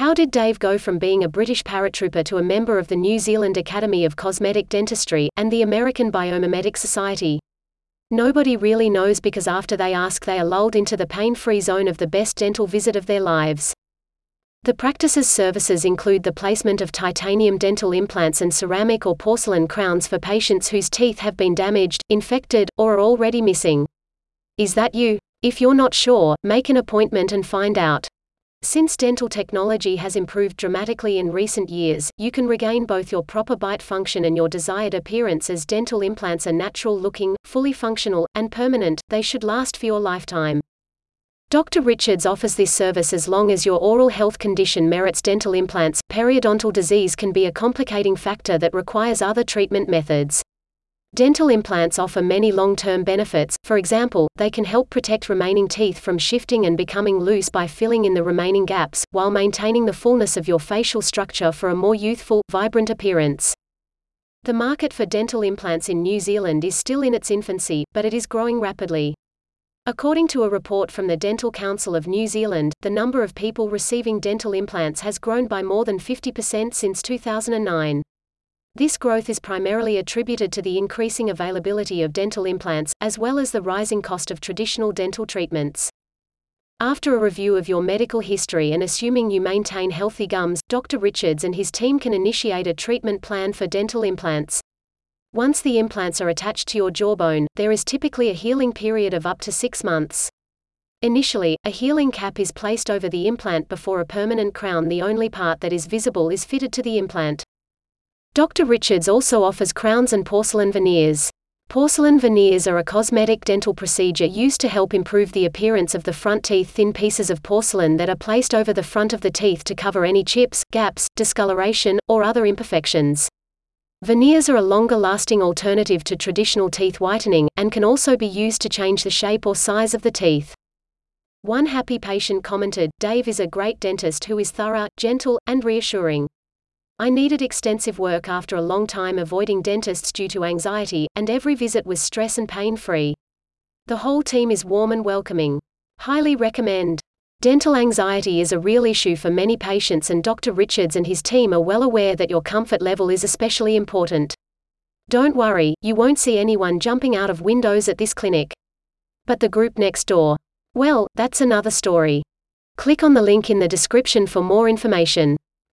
How did Dave go from being a British paratrooper to a member of the New Zealand Academy of Cosmetic Dentistry and the American Biomimetic Society? Nobody really knows because after they ask they are lulled into the pain-free zone of the best dental visit of their lives. The practice's services include the placement of titanium dental implants and ceramic or porcelain crowns for patients whose teeth have been damaged, infected, or are already missing. Is that you? If you're not sure, make an appointment and find out. Since dental technology has improved dramatically in recent years, you can regain both your proper bite function and your desired appearance as dental implants are natural looking, fully functional, and permanent, they should last for your lifetime. Dr. Richards offers this service as long as your oral health condition merits dental implants. Periodontal disease can be a complicating factor that requires other treatment methods. Dental implants offer many long-term benefits, for example, they can help protect remaining teeth from shifting and becoming loose by filling in the remaining gaps, while maintaining the fullness of your facial structure for a more youthful, vibrant appearance. The market for dental implants in New Zealand is still in its infancy, but it is growing rapidly. According to a report from the Dental Council of New Zealand, the number of people receiving dental implants has grown by more than 50% since 2009. This growth is primarily attributed to the increasing availability of dental implants, as well as the rising cost of traditional dental treatments. After a review of your medical history and assuming you maintain healthy gums, Dr. Richards and his team can initiate a treatment plan for dental implants. Once the implants are attached to your jawbone, there is typically a healing period of up to six months. Initially, a healing cap is placed over the implant before a permanent crown the only part that is visible is fitted to the implant. Dr. Richards also offers crowns and porcelain veneers. Porcelain veneers are a cosmetic dental procedure used to help improve the appearance of the front teeth thin pieces of porcelain that are placed over the front of the teeth to cover any chips, gaps, discoloration, or other imperfections. Veneers are a longer-lasting alternative to traditional teeth whitening, and can also be used to change the shape or size of the teeth. One happy patient commented, Dave is a great dentist who is thorough, gentle, and reassuring. I needed extensive work after a long time avoiding dentists due to anxiety, and every visit was stress and pain-free. The whole team is warm and welcoming. Highly recommend. Dental anxiety is a real issue for many patients and Dr. Richards and his team are well aware that your comfort level is especially important. Don't worry, you won't see anyone jumping out of windows at this clinic. But the group next door. Well, that's another story. Click on the link in the description for more information.